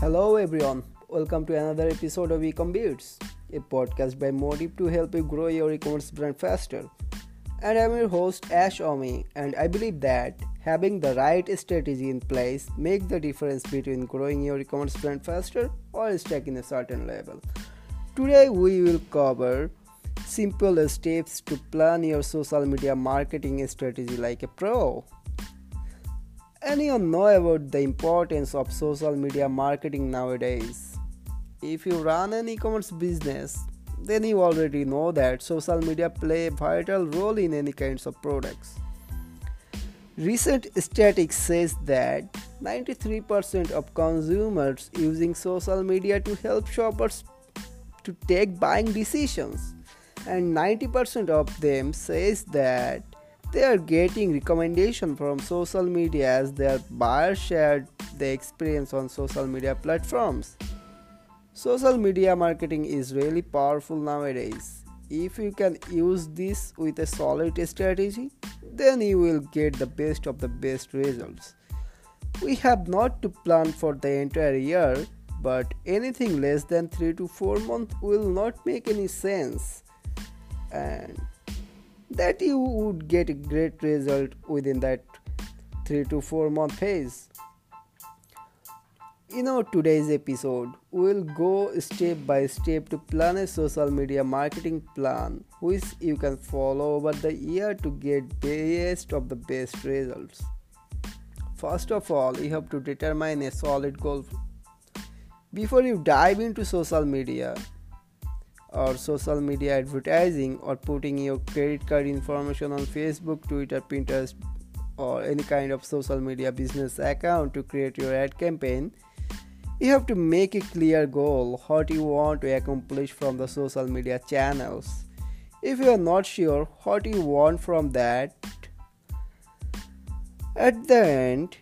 Hello everyone, welcome to another episode of Ecom Beats, a podcast by Motive to help you grow your e-commerce brand faster. And I'm your host Ash Omi, and I believe that having the right strategy in place make the difference between growing your e-commerce brand faster or stuck in a certain level. Today we will cover simple steps to plan your social media marketing strategy like a pro. Anyone know about the importance of social media marketing nowadays? If you run an e-commerce business, then you already know that social media play a vital role in any kinds of products. Recent statistics says that 93% of consumers using social media to help shoppers to take buying decisions and 90% of them says that they are getting recommendation from social media as their buyers shared the experience on social media platforms. Social media marketing is really powerful nowadays. If you can use this with a solid strategy, then you will get the best of the best results. We have not to plan for the entire year, but anything less than 3 to 4 months will not make any sense. And that you would get a great result within that 3 to 4 month phase. In our today's episode, we'll go step by step to plan a social media marketing plan which you can follow over the year to get best of the best results. First of all, you have to determine a solid goal. Before you dive into social media, or social media advertising or putting your credit card information on Facebook, Twitter, Pinterest, or any kind of social media business account to create your ad campaign, you have to make a clear goal what you want to accomplish from the social media channels. If you are not sure what you want from that, at the end,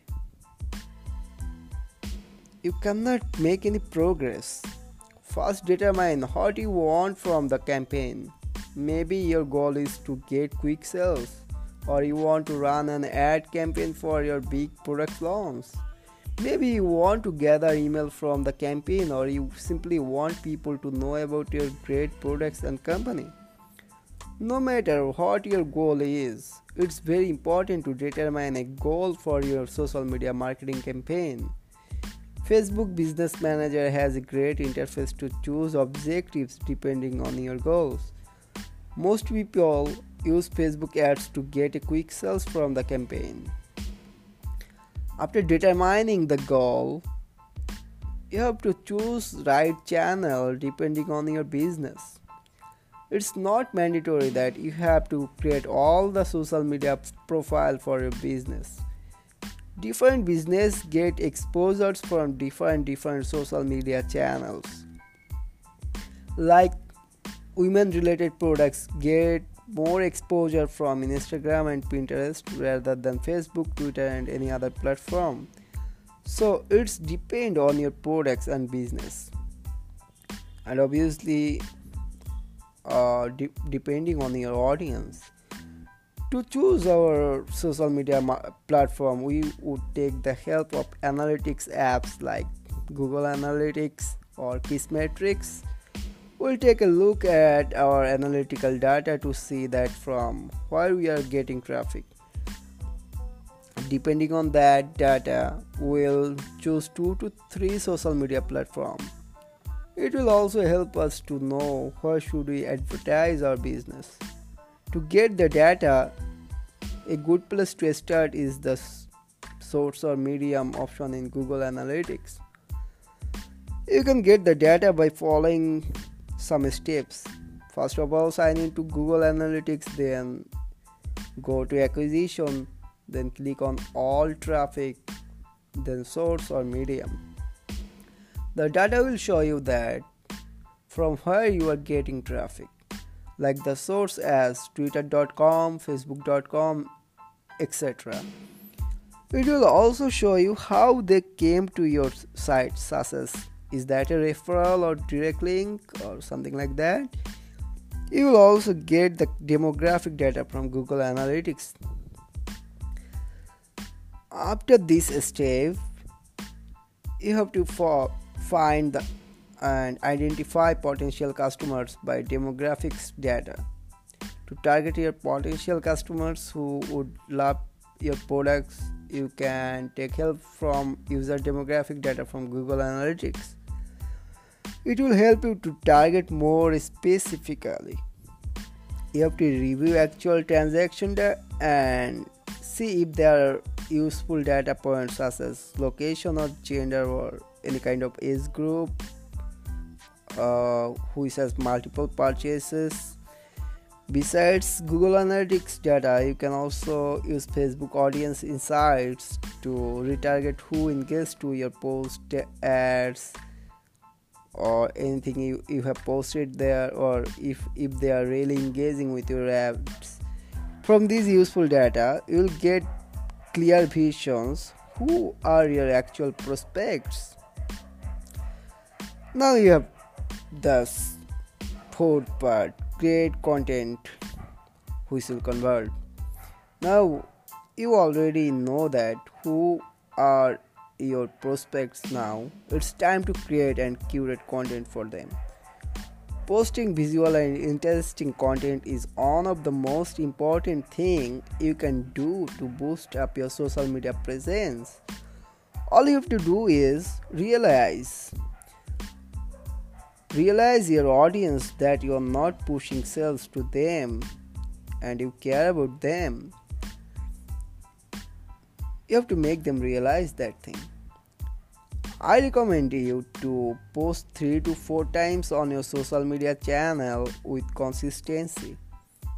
you cannot make any progress. First, determine what you want from the campaign. Maybe your goal is to get quick sales, or you want to run an ad campaign for your big product launch. Maybe you want to gather email from the campaign, or you simply want people to know about your great products and company. No matter what your goal is, it's very important to determine a goal for your social media marketing campaign. Facebook Business Manager has a great interface to choose objectives depending on your goals. Most people use Facebook ads to get a quick sales from the campaign. After determining the goal, you have to choose right channel depending on your business. It's not mandatory that you have to create all the social media profile for your business different business get exposures from different different social media channels. Like women related products get more exposure from instagram and pinterest rather than facebook twitter and any other platform. So it's depend on your products and business. And obviously uh, de- depending on your audience to choose our social media platform, we would take the help of analytics apps like Google Analytics or Kissmetrics. We'll take a look at our analytical data to see that from where we are getting traffic. Depending on that data, we'll choose two to three social media platforms. It will also help us to know where should we advertise our business. To get the data, a good place to start is the source or medium option in Google Analytics. You can get the data by following some steps. First of all, sign into Google Analytics, then go to acquisition, then click on all traffic, then source or medium. The data will show you that from where you are getting traffic like the source as twitter.com, facebook.com, etc. It will also show you how they came to your site, such as is that a referral or direct link or something like that. You will also get the demographic data from Google Analytics. After this step, you have to find the, and identify potential customers by demographics data. To target your potential customers who would love your products you can take help from user demographic data from google analytics. It will help you to target more specifically. You have to review actual transaction data and see if there are useful data points such as location or gender or any kind of age group uh, who has multiple purchases Besides Google Analytics data, you can also use Facebook Audience Insights to retarget who engaged to your post ads or anything you, you have posted there or if, if they are really engaging with your ads. From this useful data, you'll get clear visions who are your actual prospects. Now you have the fourth part create content which will convert. Now you already know that who are your prospects now. It's time to create and curate content for them. Posting visual and interesting content is one of the most important thing you can do to boost up your social media presence. All you have to do is realize Realize your audience that you are not pushing sales to them and you care about them. You have to make them realize that thing. I recommend you to post 3 to 4 times on your social media channel with consistency.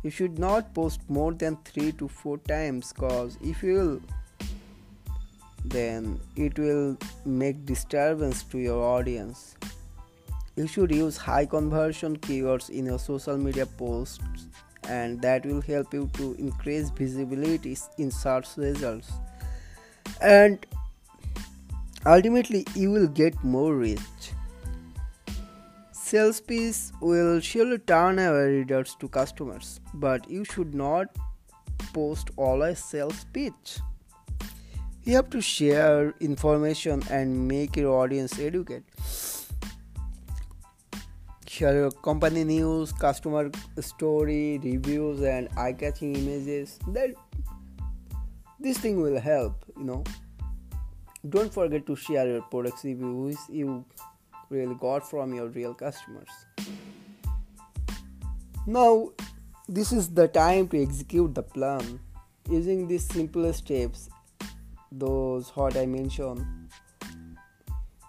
You should not post more than 3 to 4 times cause if you will then it will make disturbance to your audience. You should use high conversion keywords in your social media posts and that will help you to increase visibility in search results. And ultimately, you will get more reach. Sales pitch will surely turn our readers to customers, but you should not post always sales pitch. You have to share information and make your audience educate share your company news customer story reviews and eye-catching images that this thing will help you know. Don't forget to share your products reviews you really got from your real customers. Now this is the time to execute the plan. Using these simple steps those what i mentioned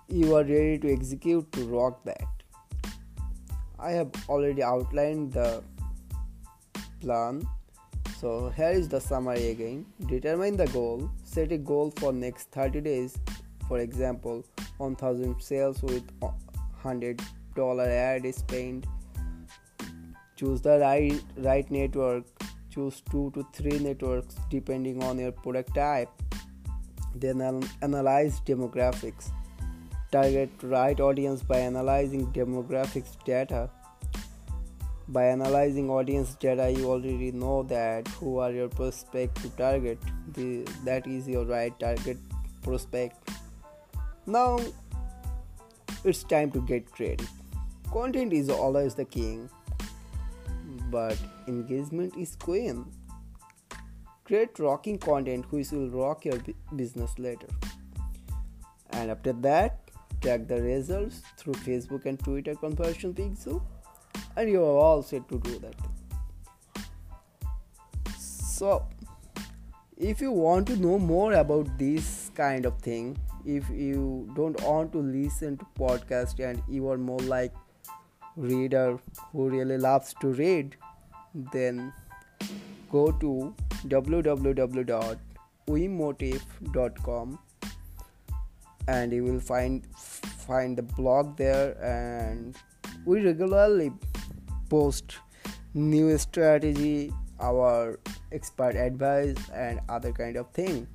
you are ready to execute to rock that I have already outlined the plan. So here is the summary again. Determine the goal. Set a goal for next 30 days. For example, 1000 sales with 100 dollar ad spend. Choose the right right network. Choose 2 to 3 networks depending on your product type. Then analyze demographics target right audience by analyzing demographics data. By analyzing audience data you already know that who are your prospect to target. The, that is your right target prospect. Now it's time to get creative content is always the king but engagement is queen. Create rocking content which will rock your business later. And after that track the results through Facebook and Twitter conversion pixel and you are all set to do that. So if you want to know more about this kind of thing, if you don't want to listen to podcast and you are more like reader who really loves to read, then go to www.wemotive.com and you will find find the blog there. And we regularly post new strategy our expert advice and other kind of thing